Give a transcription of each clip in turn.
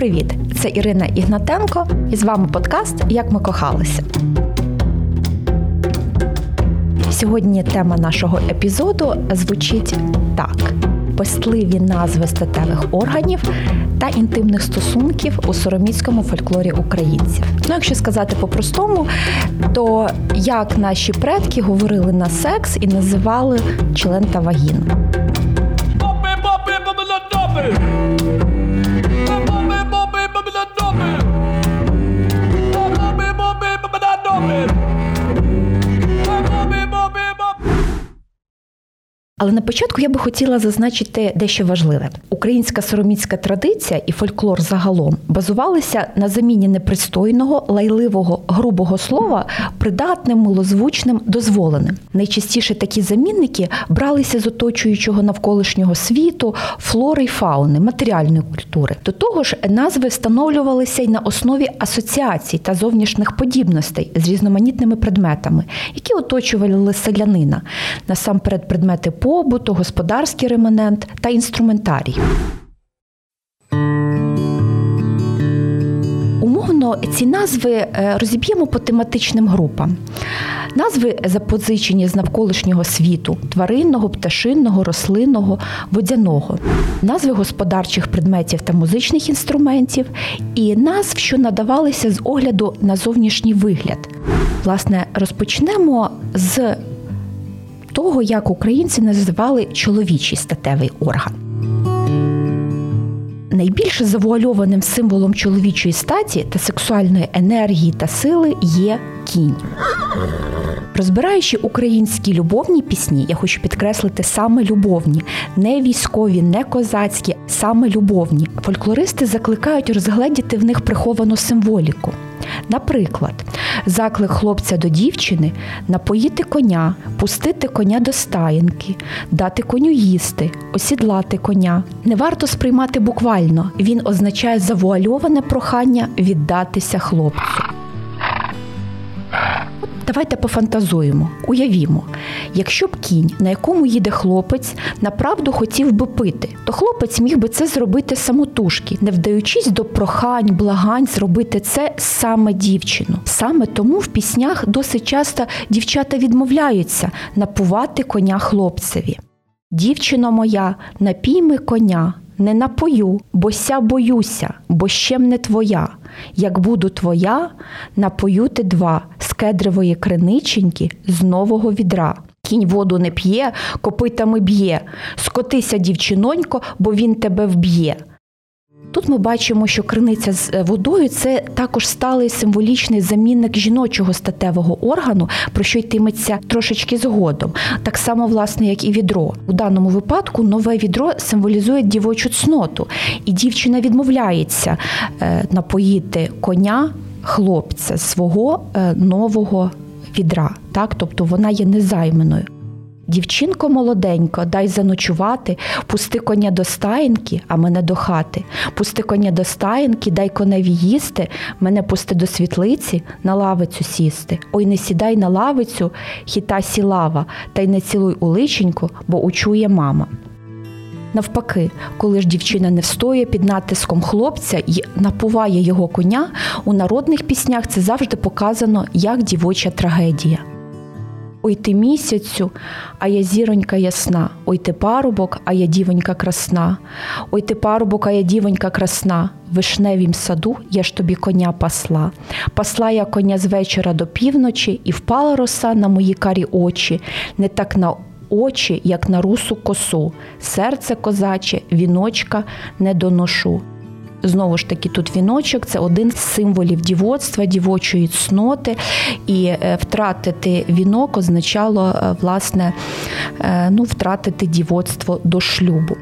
привіт! Це Ірина Ігнатенко, і з вами подкаст Як ми кохалися. Сьогодні тема нашого епізоду звучить так: пестливі назви статевих органів та інтимних стосунків у сороміцькому фольклорі українців. Ну, якщо сказати по-простому, то як наші предки говорили на секс і називали член та вагіну. Але на початку я би хотіла зазначити дещо важливе: українська сороміцька традиція і фольклор загалом базувалися на заміні непристойного, лайливого, грубого слова придатним, милозвучним, дозволеним. Найчастіше такі замінники бралися з оточуючого навколишнього світу, флори й фауни, матеріальної культури. До того ж, назви встановлювалися й на основі асоціацій та зовнішніх подібностей з різноманітними предметами, які оточували селянина насамперед предмети побуту, господарський реманент та інструментарій. Умовно ці назви е, розіб'ємо по тематичним групам. Назви запозичені з навколишнього світу тваринного, пташинного, рослинного, водяного, назви господарчих предметів та музичних інструментів, і назв, що надавалися з огляду на зовнішній вигляд. Власне, розпочнемо з того, як українці називали чоловічий статевий орган. Найбільше завуальованим символом чоловічої статі та сексуальної енергії та сили є кінь. Розбираючи українські любовні пісні, я хочу підкреслити саме любовні, не військові, не козацькі, саме любовні. Фольклористи закликають розгледіти в них приховану символіку. Наприклад, заклик хлопця до дівчини напоїти коня, пустити коня до стаєнки, дати коню їсти, осідлати коня. Не варто сприймати буквально, він означає завуальоване прохання віддатися хлопцю. Давайте пофантазуємо, уявімо, якщо б кінь, на якому їде хлопець, направду хотів би пити, то хлопець міг би це зробити самотужки, не вдаючись до прохань, благань зробити це саме дівчину. Саме тому в піснях досить часто дівчата відмовляються напувати коня хлопцеві. Дівчино моя, напійми коня, не напою, бо ся боюся, бо щем не твоя. Як буду твоя, напою ти два кедрової криниченьки з нового відра. Кінь воду не п'є, копитами б'є. Скотися, дівчинонько, бо він тебе вб'є. Тут ми бачимо, що криниця з е, водою це також сталий символічний замінник жіночого статевого органу, про що йтиметься трошечки згодом. Так само, власне, як і відро. У даному випадку нове відро символізує дівочу цноту, і дівчина відмовляється е, напоїти коня хлопця свого е, нового відра. Так, тобто вона є незайманою. Дівчинко молоденько, дай заночувати, пусти коня до стаєнки, а мене до хати. Пусти коня до стаєнки, дай коневі їсти, мене пусти до світлиці, на лавицю сісти. Ой, не сідай на лавицю, хіта сілава, та й не цілуй у личеньку, бо учує мама. Навпаки, коли ж дівчина не встоє під натиском хлопця і напуває його коня, у народних піснях це завжди показано як дівоча трагедія. Ой ти місяцю, а я зіронька ясна, ой ти парубок, а я дівонька красна, ой ти парубок, а я дівонька красна, в вишневім саду я ж тобі коня пасла. Пасла я коня з вечора до півночі, і впала роса на мої карі очі, не так на очі, як на русу косу, серце козаче, віночка не доношу. Знову ж таки, тут віночок це один з символів дівоцтва, дівочої цноти, і е, втратити вінок означало е, власне е, ну, втратити дівоцтво до шлюбу.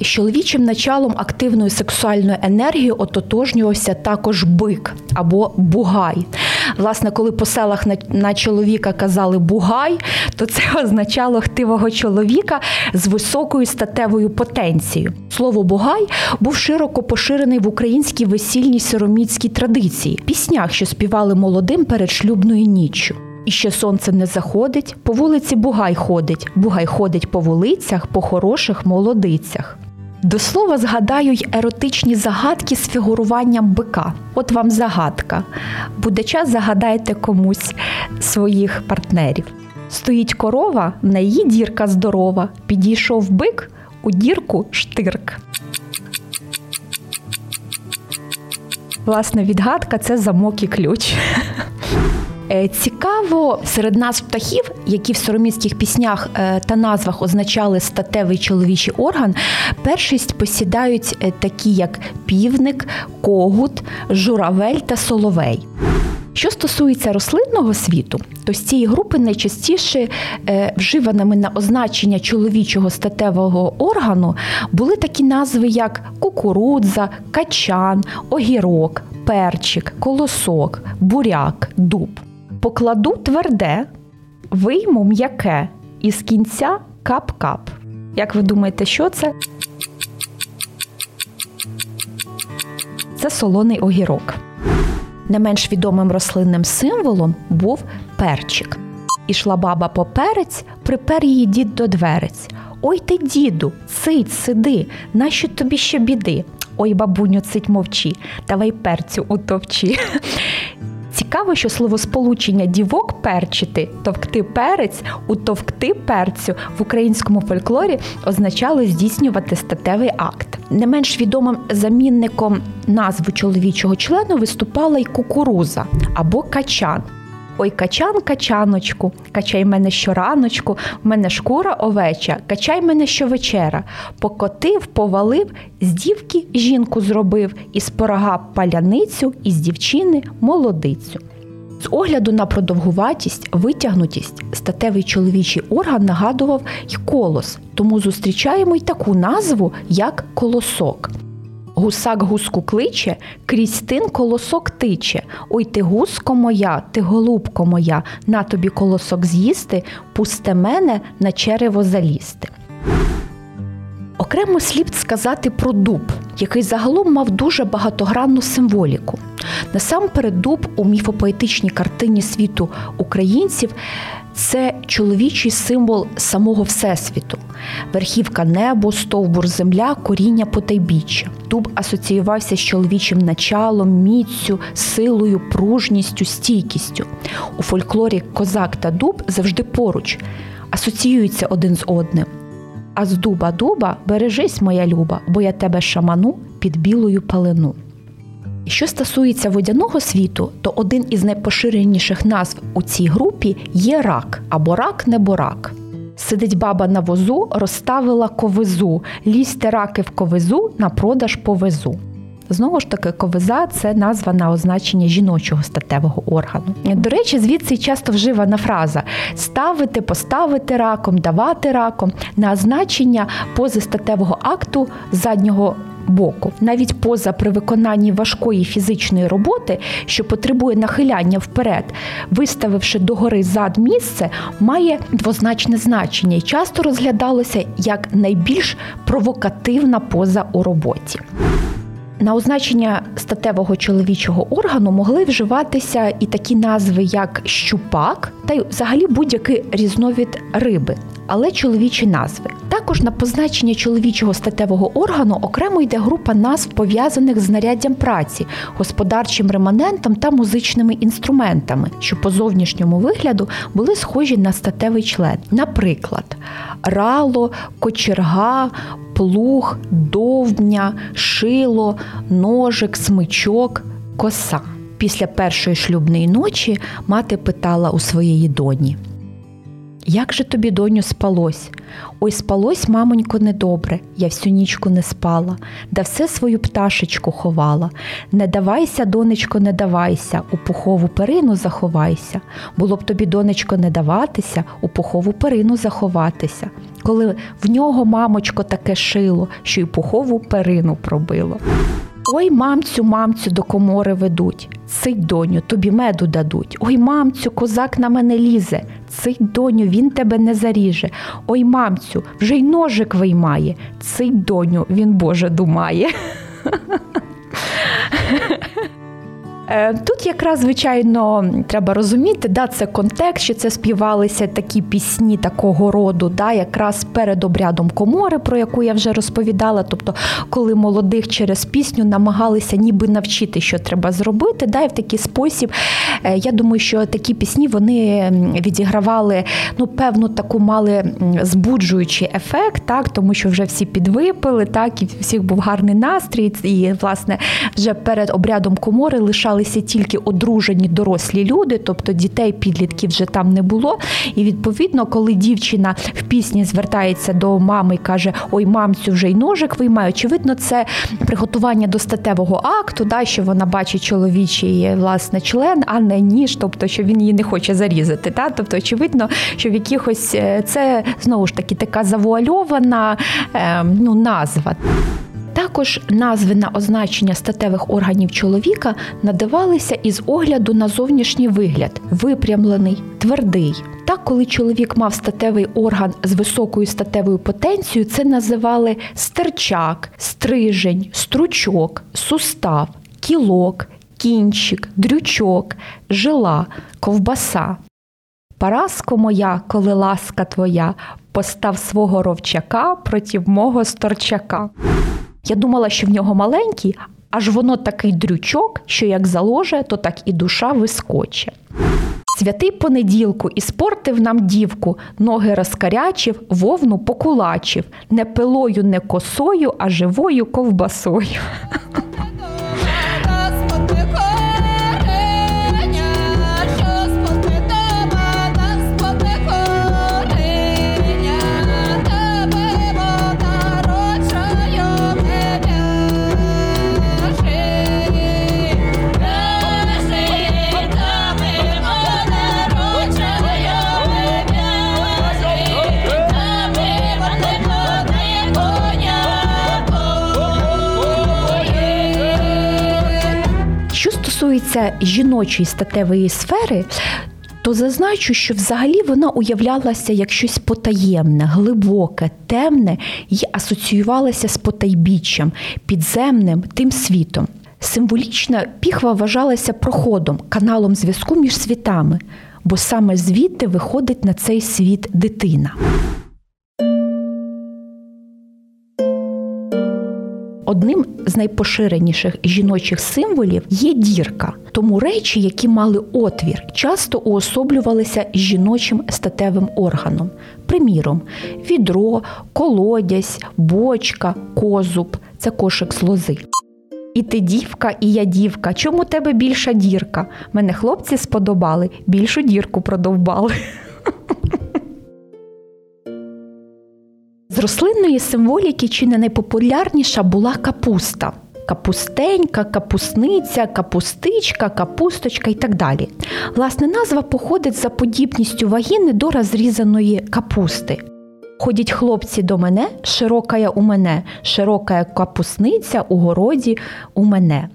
З чоловічим началом активної сексуальної енергії ототожнювався також бик або бугай. Власне, коли по селах на, чоловіка казали бугай, то це означало хтивого чоловіка з високою статевою потенцією. Слово бугай був широко поширений в українській весільній сироміцькій традиції, піснях, що співали молодим перед шлюбною ніччю. І ще сонце не заходить, по вулиці Бугай ходить, Бугай ходить по вулицях, по хороших молодицях. До слова, згадаю й еротичні загадки з фігуруванням бика. От вам загадка. Буде час, загадайте комусь своїх партнерів. Стоїть корова, на її дірка здорова. Підійшов бик, у дірку штирк. Власне, відгадка це замок і ключ. Е, цікаво, серед нас птахів, які в сороміцьких піснях е, та назвах означали статевий чоловічий орган, першість посідають е, такі, як півник, когут, журавель та соловей. Що стосується рослинного світу, то з цієї групи найчастіше вживаними на означення чоловічого статевого органу були такі назви, як кукурудза, качан, огірок, перчик, колосок, буряк, дуб. Покладу тверде, вийму м'яке і з кінця кап-кап. Як ви думаєте, що це? Це солоний огірок. Не менш відомим рослинним символом був перчик. Ішла баба по перець, припер її дід до дверець. Ой ти, діду, цить, сиди, нащо тобі ще біди? Ой, бабуню, цить мовчи, давай перцю утовчи. Цікаво, що словосполучення дівок перчити, товкти перець, утовкти перцю в українському фольклорі означало здійснювати статевий акт. Не менш відомим замінником назви чоловічого члену виступала й кукуруза або качан. Ой, качан, качаночку, качай мене щораночку, в мене шкура овеча, качай мене щовечера. Покотив, повалив, з дівки жінку зробив, із порога паляницю, із дівчини молодицю. З огляду на продовгуватість, витягнутість, статевий чоловічий орган нагадував й колос, тому зустрічаємо й таку назву, як колосок. Гусак гуску кличе, крізь тин колосок тиче. Ой ти гуско моя, ти голубко моя, на тобі колосок з'їсти, пусте мене на черево залізти. Окремо слід сказати про дуб, який загалом мав дуже багатогранну символіку. Насамперед, дуб у міфопоетичній картині світу українців це чоловічий символ самого Всесвіту, верхівка небо, стовбур земля, коріння потайбіччя. Дуб асоціювався з чоловічим началом, міцю, силою, пружністю, стійкістю. У фольклорі козак та дуб завжди поруч, асоціюються один з одним. А з дуба дуба бережись, моя люба, бо я тебе шаману під білою Що стосується водяного світу, то один із найпоширеніших назв у цій групі є рак або рак неборак. Сидить баба на возу, розставила ковизу, лізьте раки в ковизу, на продаж повезу. Знову ж таки, ковиза це назва на означення жіночого статевого органу. До речі, звідси часто вживана фраза ставити, поставити раком, давати раком на означення позистатевого акту заднього боку. Навіть поза при виконанні важкої фізичної роботи, що потребує нахиляння вперед, виставивши догори зад місце, має двозначне значення і часто розглядалося як найбільш провокативна поза у роботі. На означення статевого чоловічого органу могли вживатися і такі назви, як щупак, та й взагалі будь-який різновид риби, але чоловічі назви. Також на позначення чоловічого статевого органу окремо йде група назв, пов'язаних з знаряддям праці, господарчим реманентом та музичними інструментами, що по зовнішньому вигляду були схожі на статевий член. Наприклад, рало, кочерга, плуг, довбня, шило, ножик, смичок, коса. Після першої шлюбної ночі мати питала у своєї доні. Як же тобі, доню, спалось? Ой, спалось, мамонько, недобре, я всю нічку не спала, да все свою пташечку ховала. Не давайся, донечко, не давайся, у пухову перину заховайся. Було б тобі, донечко, не даватися, у пухову перину заховатися. Коли в нього, мамочко, таке шило, що й пухову перину пробило. Ой, мамцю, мамцю, до комори ведуть. Цить, доню, тобі меду дадуть. Ой, мамцю, козак на мене лізе. Цить, доню, він тебе не заріже. Ой, мамцю, вже й ножик виймає. Цить, доню, він Боже думає. Е, тут якраз, звичайно, треба розуміти, да, це контекст, що це співалися такі пісні такого роду, да, якраз перед обрядом комори, про яку я вже розповідала. Тобто, коли молодих через пісню намагалися ніби навчити, що треба зробити, да, і в такий спосіб, я думаю, що такі пісні вони відігравали ну, певну таку мали збуджуючий ефект, так, тому що вже всі підвипили, так, і всіх був гарний настрій, і, власне, вже перед обрядом комори лишали залишалися тільки одружені дорослі люди, тобто дітей, підлітків вже там не було. І відповідно, коли дівчина в пісні звертається до мами і каже: Ой, мамцю, вже й ножик виймає, очевидно, це приготування до статевого акту, да, що вона бачить чоловічий власне член, а не ніж, тобто що він її не хоче зарізати. Та? Тобто, очевидно, що в якихось е, це знову ж таки така завуальована е, ну, назва. Також назви на означення статевих органів чоловіка надавалися із огляду на зовнішній вигляд випрямлений, твердий. Так, коли чоловік мав статевий орган з високою статевою потенцією, це називали стерчак, стрижень, стручок, сустав, кілок, кінчик, дрючок, жила, ковбаса. Параско моя, коли ласка твоя, постав свого ровчака проти мого сторчака. Я думала, що в нього маленький, аж воно такий дрючок, що як заложе, то так і душа вискоче. Святий понеділку і спортив нам дівку, ноги розкарячив, вовну покулачив, не пилою, не косою, а живою ковбасою. стосується жіночої статевої сфери, то зазначу, що взагалі вона уявлялася як щось потаємне, глибоке, темне і асоціювалася з потайбіччям, підземним тим світом. Символічна піхва вважалася проходом, каналом зв'язку між світами, бо саме звідти виходить на цей світ дитина. Одним з найпоширеніших жіночих символів є дірка. Тому речі, які мали отвір, часто уособлювалися жіночим статевим органом. Приміром, відро, колодязь, бочка, козуб це кошик з лози. І ти дівка, і я дівка. Чому тебе більша дірка? Мене хлопці сподобали, більшу дірку продовбали. З рослинної символіки чи не найпопулярніша була капуста. Капустенька, капусниця, капустичка, капусточка і так далі. Власне, назва походить за подібністю вагіни до розрізаної капусти. Ходять хлопці до мене, широка у мене, широка капусниця у городі у мене.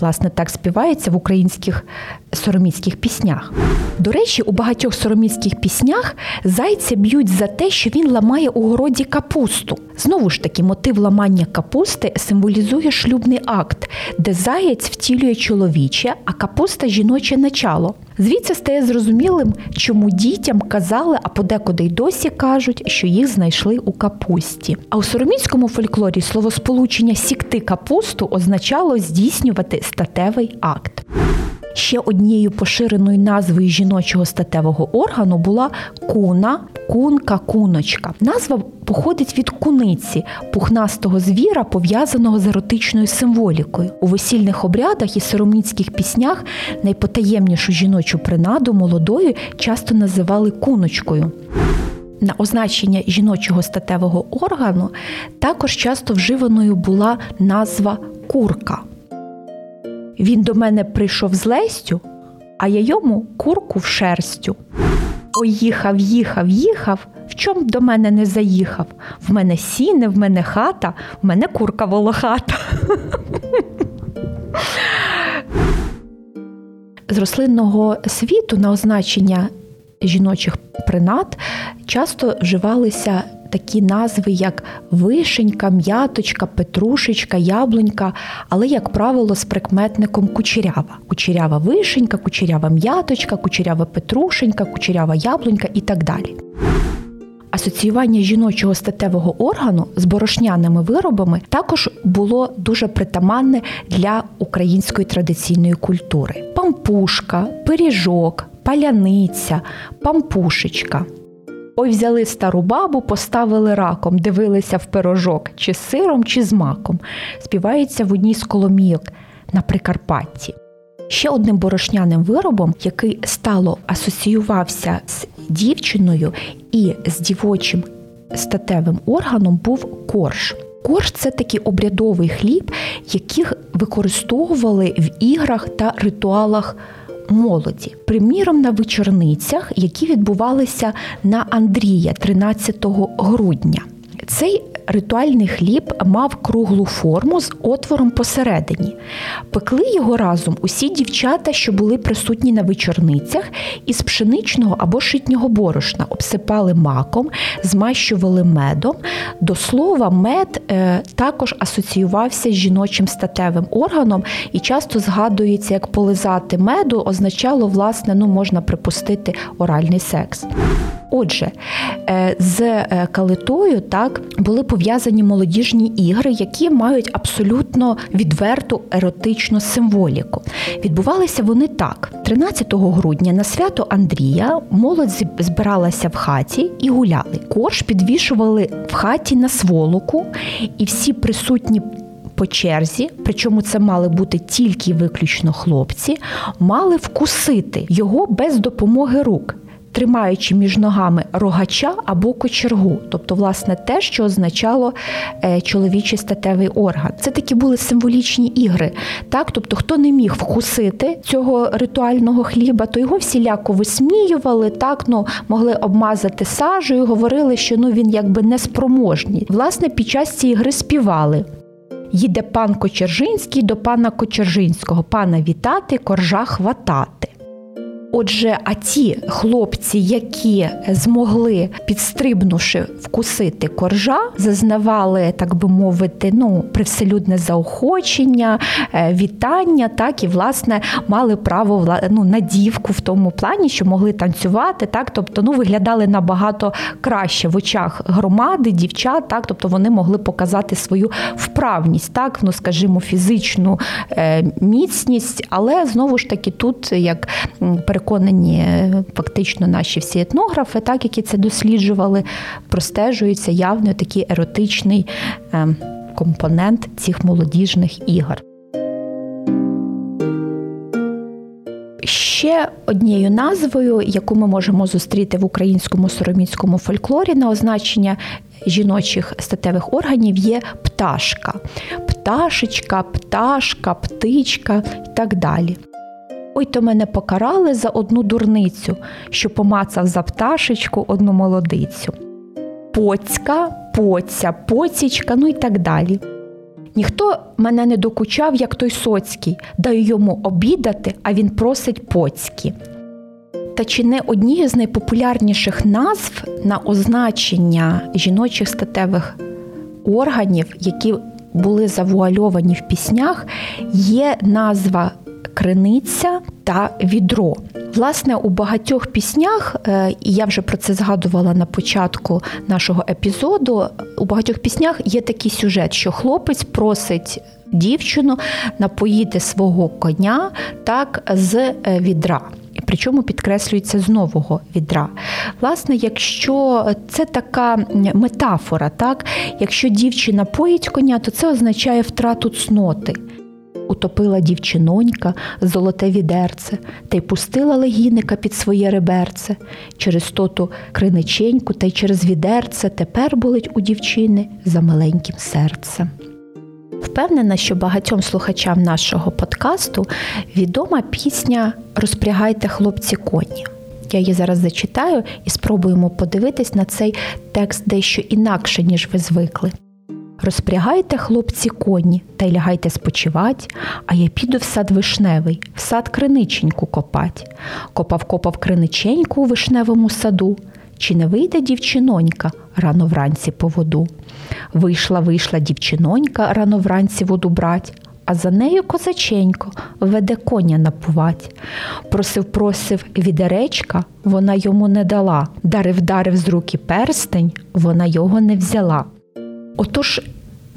Власне, так співається в українських сороміцьких піснях. До речі, у багатьох сороміцьких піснях зайця б'ють за те, що він ламає у городі капусту. Знову ж таки, мотив ламання капусти символізує шлюбний акт, де заєць втілює чоловіче, а капуста жіноче начало. Звідси стає зрозумілим, чому дітям казали, а подекуди й досі кажуть, що їх знайшли у капусті. А у сороміцькому фольклорі словосполучення сікти капусту означало здійснювати статевий акт. Ще однією поширеною назвою жіночого статевого органу була куна, кунка, куночка. Назва походить від куниці, пухнастого звіра, пов'язаного з еротичною символікою. У весільних обрядах і сороміцьких піснях найпотаємнішу жіночу принаду молодою часто називали куночкою. На означення жіночого статевого органу також часто вживаною була назва курка. Він до мене прийшов з лестю, а я йому курку в шерстю. Ой, їхав, їхав, в чом до мене не заїхав. В мене сіне, в мене хата, в мене курка волохата. З рослинного світу на означення жіночих принад часто вживалися такі назви, як вишенька, м'яточка, петрушечка, яблунька, але, як правило, з прикметником кучерява. Кучерява вишенька, кучерява м'яточка, кучерява петрушенька, кучерява яблунька і так далі. Асоціювання жіночого статевого органу з борошняними виробами також було дуже притаманне для української традиційної культури: пампушка, пиріжок, паляниця, пампушечка. Ой, взяли стару бабу, поставили раком, дивилися в пирожок, чи з сиром, чи з маком. Співається в одній з коломійок на Прикарпатті. Ще одним борошняним виробом, який стало асоціювався з дівчиною і з дівочим статевим органом, був корж. Корж це такий обрядовий хліб, яких використовували в іграх та ритуалах молоді. Приміром, на вечорницях, які відбувалися на Андрія 13 грудня. Цей ритуальний хліб мав круглу форму з отвором посередині. Пекли його разом усі дівчата, що були присутні на вечорницях, із пшеничного або шитнього борошна, обсипали маком, змащували медом. До слова, мед е, також асоціювався з жіночим статевим органом і часто згадується, як полизати меду означало, власне, ну можна припустити оральний секс. Отже, е, з е, калитою так були пов'язані молодіжні ігри, які мають абсолютно відверту еротичну символіку. Відбувалися вони так: 13 грудня на свято Андрія молодь збиралася в хаті і гуляли. Корж підвішували в хаті на сволоку, і всі присутні. По черзі, причому це мали бути тільки виключно хлопці, мали вкусити його без допомоги рук тримаючи між ногами рогача або кочергу, тобто, власне, те, що означало е, чоловічий статевий орган. Це такі були символічні ігри. Так, тобто, хто не міг вкусити цього ритуального хліба, то його всіляко висміювали, так ну могли обмазати сажею, говорили, що ну він якби неспроможний. Власне, під час цієї гри співали. Їде пан Кочержинський до пана Кочержинського, пана вітати, коржа хватати. Отже, а ті хлопці, які змогли, підстрибнувши вкусити коржа, зазнавали, так би мовити, ну привселюдне заохочення, е, вітання, так і власне мали право ну, на дівку в тому плані, що могли танцювати, так, тобто ну виглядали набагато краще в очах громади, дівчат, так, тобто вони могли показати свою вправність, так, ну скажімо, фізичну е, міцність, але знову ж таки тут як переконані е, фактично наші всі етнографи, так які це досліджували, простежується явно такий еротичний е, компонент цих молодіжних ігор. Ще однією назвою, яку ми можемо зустріти в українському сороміцькому фольклорі на означення жіночих статевих органів, є пташка, пташечка, пташка, птичка і так далі. Ой то мене покарали за одну дурницю, що помацав за пташечку одну молодицю. Поцька, поця, поцічка, ну і так далі. Ніхто мене не докучав, як той соцький, даю йому обідати, а він просить поцьки. Та чи не однією з найпопулярніших назв на означення жіночих статевих органів, які були завуальовані в піснях, є назва криниця та відро. Власне, у багатьох піснях, е, і я вже про це згадувала на початку нашого епізоду. У багатьох піснях є такий сюжет, що хлопець просить дівчину напоїти свого коня так з е, відра. Причому підкреслюється з нового відра. Власне, якщо це така метафора, так якщо дівчина поїть коня, то це означає втрату цноти утопила дівчинонька золоте відерце та й пустила легінника під своє реберце. Через тоту криниченьку та й через відерце тепер болить у дівчини за маленьким серцем. Впевнена, що багатьом слухачам нашого подкасту відома пісня Розпрягайте хлопці коні. Я її зараз зачитаю і спробуємо подивитись на цей текст дещо інакше, ніж ви звикли. Розпрягайте, хлопці, коні та й лягайте спочивать, а я піду в сад вишневий, в сад криниченьку копать. Копав копав криниченьку у вишневому саду. чи не вийде дівчинонька рано вранці по воду. Вийшла, вийшла дівчинонька рано вранці воду брать, а за нею козаченько веде коня напувать. Просив, просив відеречка, вона йому не дала. Дарив, дарив з руки перстень, вона його не взяла. Отож,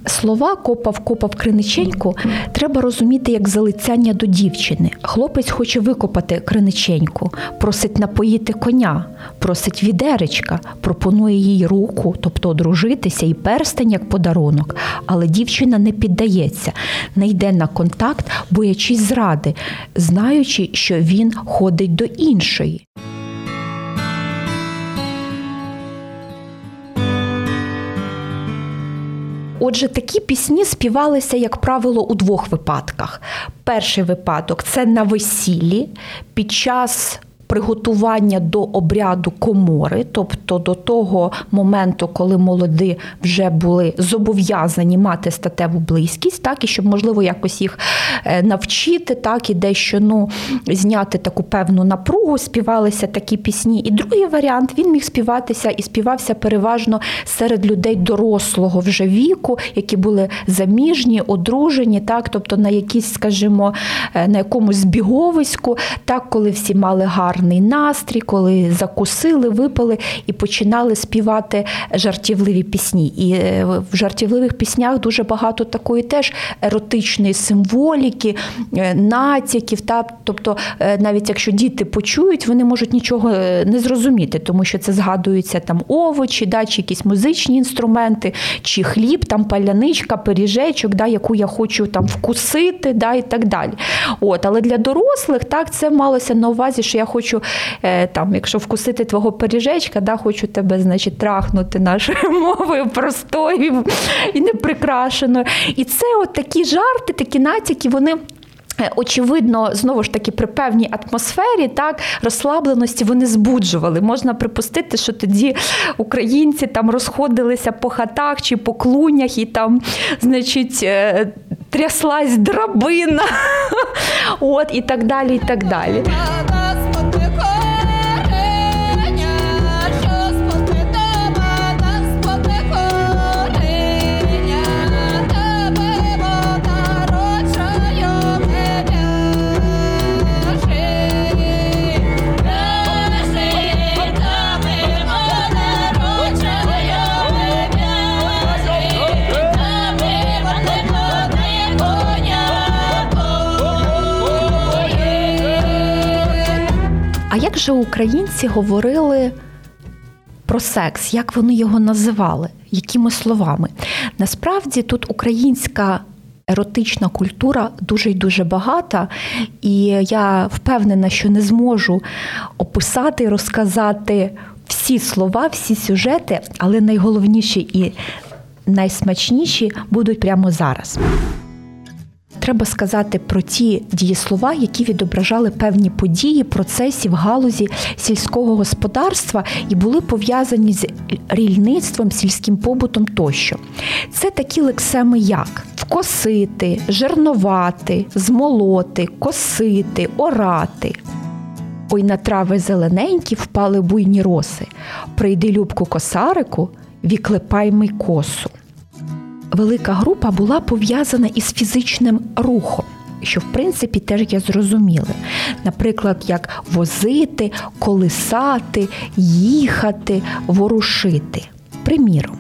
Слова копав копав криниченьку треба розуміти як залицяння до дівчини. Хлопець хоче викопати криниченьку, просить напоїти коня, просить відеречка, пропонує їй руку, тобто одружитися і перстень як подарунок. Але дівчина не піддається, не йде на контакт, боячись зради, знаючи, що він ходить до іншої. Отже, такі пісні співалися, як правило, у двох випадках. Перший випадок це на весіллі під час приготування до обряду комори, тобто до того моменту, коли молоді вже були зобов'язані мати статеву близькість, так і щоб можливо якось їх е, навчити, так і дещо ну зняти таку певну напругу, співалися такі пісні. І другий варіант він міг співатися і співався переважно серед людей дорослого вже віку, які були заміжні, одружені, так, тобто на якісь, скажімо, е, на якомусь збіговиську, так, коли всі мали гарний гарний настрій, коли закусили, випили і починали співати жартівливі пісні. І е, в жартівливих піснях дуже багато такої теж еротичної символіки, е, натяків. Та? Тобто, е, навіть якщо діти почують, вони можуть нічого не зрозуміти, тому що це згадуються там овочі, да, чи якісь музичні інструменти, чи хліб, там паляничка, пиріжечок, да, яку я хочу там вкусити, да, і так далі. От, Але для дорослих так це малося на увазі, що я хочу хочу, е, там, якщо вкусити твого пиріжечка, да, хочу тебе, значить, трахнути нашою мовою простою і неприкрашеною. І це от такі жарти, такі натяки, вони. Е, очевидно, знову ж таки, при певній атмосфері, так розслабленості вони збуджували. Можна припустити, що тоді українці там розходилися по хатах чи по клунях, і там, значить, е, тряслась драбина, от і так далі, і так далі. Же українці говорили про секс, як вони його називали, якими словами? Насправді тут українська еротична культура дуже й дуже багата, і я впевнена, що не зможу описати розказати всі слова, всі сюжети, але найголовніші і найсмачніші будуть прямо зараз треба сказати про ті дієслова, які відображали певні події, процесі в галузі сільського господарства і були пов'язані з рільництвом, сільським побутом тощо. Це такі лексеми, як вкосити, жернувати, змолоти, косити, орати. Ой на трави зелененькі впали буйні роси. Прийди любку косарику, віклепай ми косу велика група була пов'язана із фізичним рухом. Що, в принципі, теж є зрозумілим. Наприклад, як возити, колисати, їхати, ворушити. Приміром,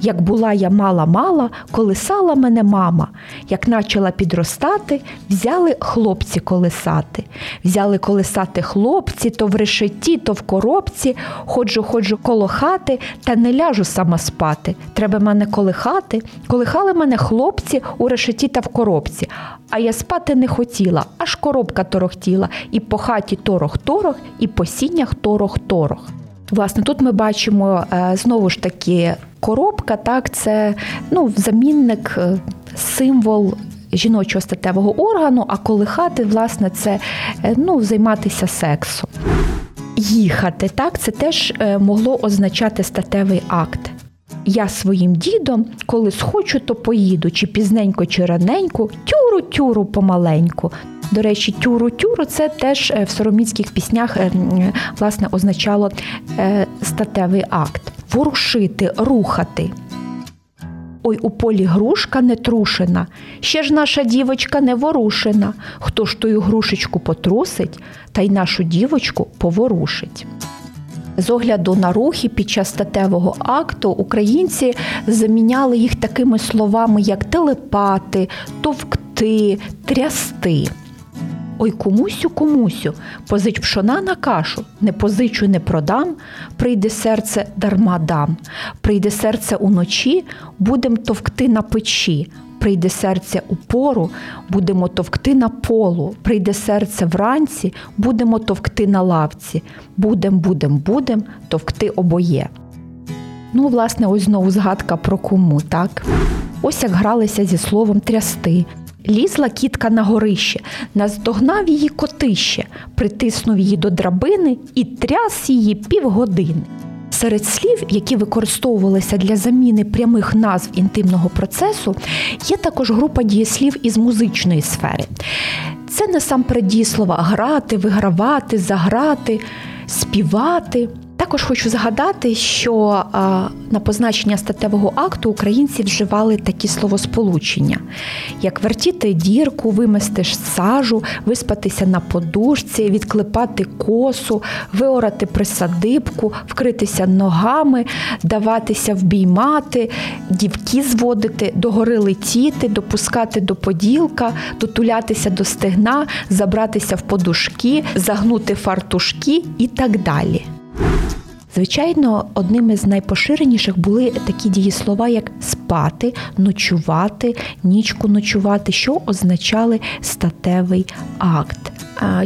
як була я мала-мала, колисала мене мама. Як почала підростати, взяли хлопці колисати. Взяли колисати хлопці то в решеті, то в коробці. Ходжу, ходжу коло хати, та не ляжу сама спати. Треба мене колихати. Колихали мене хлопці у решеті та в коробці. А я спати не хотіла, аж коробка торохтіла. І по хаті торох-торох, і по сінях торох-торох. Власне, тут ми бачимо е, знову ж таки коробка, так, це ну, замінник, е, символ. Жіночого статевого органу, а колихати, власне, це е, ну, займатися сексом. Їхати, так, це теж могло означати статевий акт. Я своїм дідом, коли схочу, то поїду, чи пізненько, чи раненько, тюру-тюру помаленьку. До речі, тюру-тюру це теж е, в сороміцьких піснях е, власне означало е, статевий акт. Ворушити, рухати. Ой у полі грушка не трушена, ще ж наша дівочка не ворушена. Хто ж тою грушечку потрусить, та й нашу дівочку поворушить. З огляду на рухи під час статевого акту українці заміняли їх такими словами, як телепати, товкти, трясти. Ой, комусю, комусю, позич пшона на кашу, не позичу, не продам, прийде серце дарма дам, прийде серце уночі, будем товкти на печі, прийде серце у пору, будемо товкти на полу, прийде серце вранці, будемо товкти на лавці, будем, будем, будем товкти обоє. Ну, власне, ось знову згадка про кому, так? Ось як гралися зі словом трясти. Лізла кітка на горище, наздогнав її котище, притиснув її до драбини і тряс її півгодини. Серед слів, які використовувалися для заміни прямих назв інтимного процесу, є також група дієслів із музичної сфери. Це насамперед дієслова грати, вигравати, заграти, співати. Також хочу згадати, що на позначення статевого акту українці вживали такі словосполучення, як вертіти дірку, вимести сажу, виспатися на подушці, відклепати косу, виорати присадибку, вкритися ногами, даватися вбіймати, дівки зводити, догори летіти, допускати до поділка, дотулятися до стегна, забратися в подушки, загнути фартушки і так далі. Звичайно, одним із найпоширеніших були такі дієслова, як спати, ночувати, нічку ночувати, що означали статевий акт.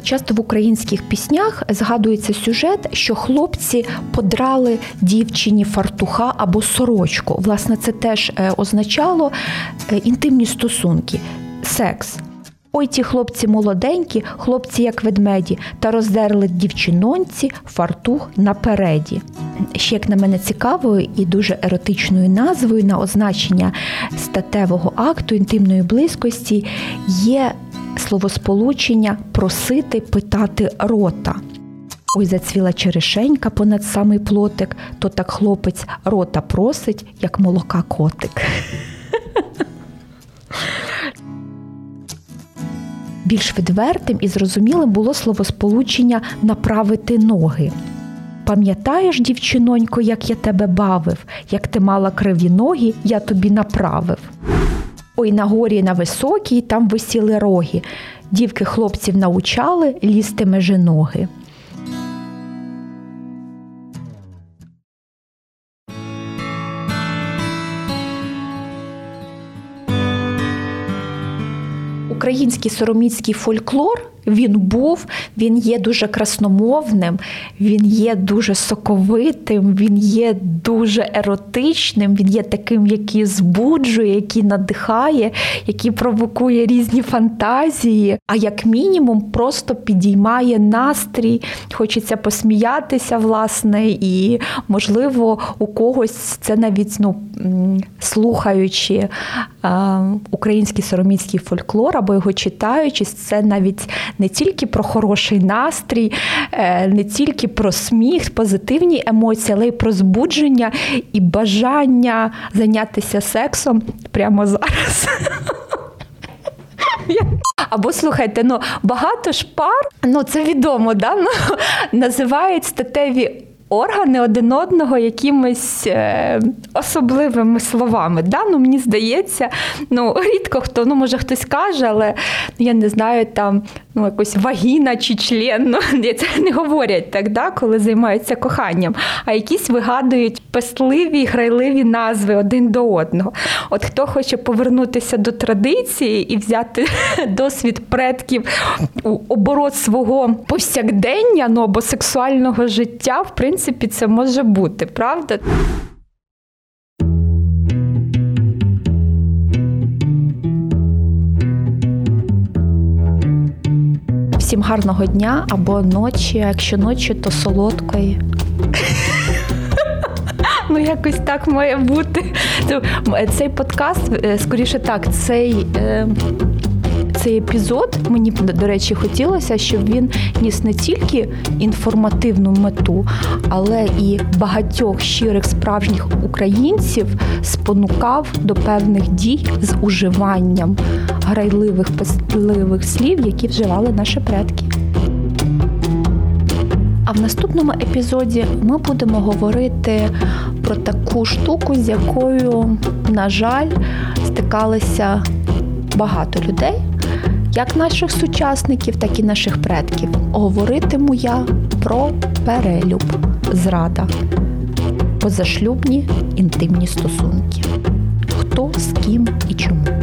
Часто в українських піснях згадується сюжет, що хлопці подрали дівчині фартуха або сорочку. Власне, це теж е, означало е, інтимні стосунки, секс. Ой ті хлопці молоденькі, хлопці, як ведмеді, та роздерли дівчинонці фартух напереді. Ще, як на мене, цікавою і дуже еротичною назвою на означення статевого акту інтимної близькості є словосполучення просити питати рота. Ой, зацвіла черешенька понад самий плотик, то так хлопець рота просить, як молока котик. Більш відвертим і зрозумілим було словосполучення направити ноги. Пам'ятаєш, дівчинонько, як я тебе бавив, як ти мала криві ноги, я тобі направив. Ой на горі на високій там висіли роги. Дівки хлопців научали лізти межи ноги. Український сороміцький фольклор він був, він є дуже красномовним, він є дуже соковитим, він є дуже еротичним, він є таким, який збуджує, який надихає, який провокує різні фантазії, а як мінімум просто підіймає настрій, хочеться посміятися, власне, і, можливо, у когось це навіть ну, слухаючи український сороміцький фольклор або його читаючи, це навіть не тільки про хороший настрій, е, не тільки про сміх, позитивні емоції, але й про збудження і бажання зайнятися сексом прямо зараз. Або слухайте, ну багато ж пар, ну це відомо, да? ну, називають статеві органи один одного якимись е, особливими словами. Да? Ну, Мені здається, ну, рідко хто, ну, може хтось каже, але я не знаю, там ну, якось вагіна чи член. Ну, Це не говорять так, да? коли займаються коханням, а якісь вигадують пестливі, грайливі назви один до одного. От хто хоче повернутися до традиції і взяти досвід предків у оборот свого повсякдення ну, або сексуального життя, в принципі принципі, це може бути, правда? Всім гарного дня або ночі, а якщо ночі, то солодкої. Ну, якось так має бути. Цей подкаст, е, скоріше так, цей. Цей епізод мені до речі хотілося, щоб він ніс не тільки інформативну мету, але і багатьох щирих справжніх українців спонукав до певних дій з уживанням грайливих пасливих слів, які вживали наші предки. А в наступному епізоді ми будемо говорити про таку штуку, з якою, на жаль, стикалися багато людей, як наших сучасників, так і наших предків. Говоритиму я про перелюб, зрада, позашлюбні інтимні стосунки. Хто з ким і чому.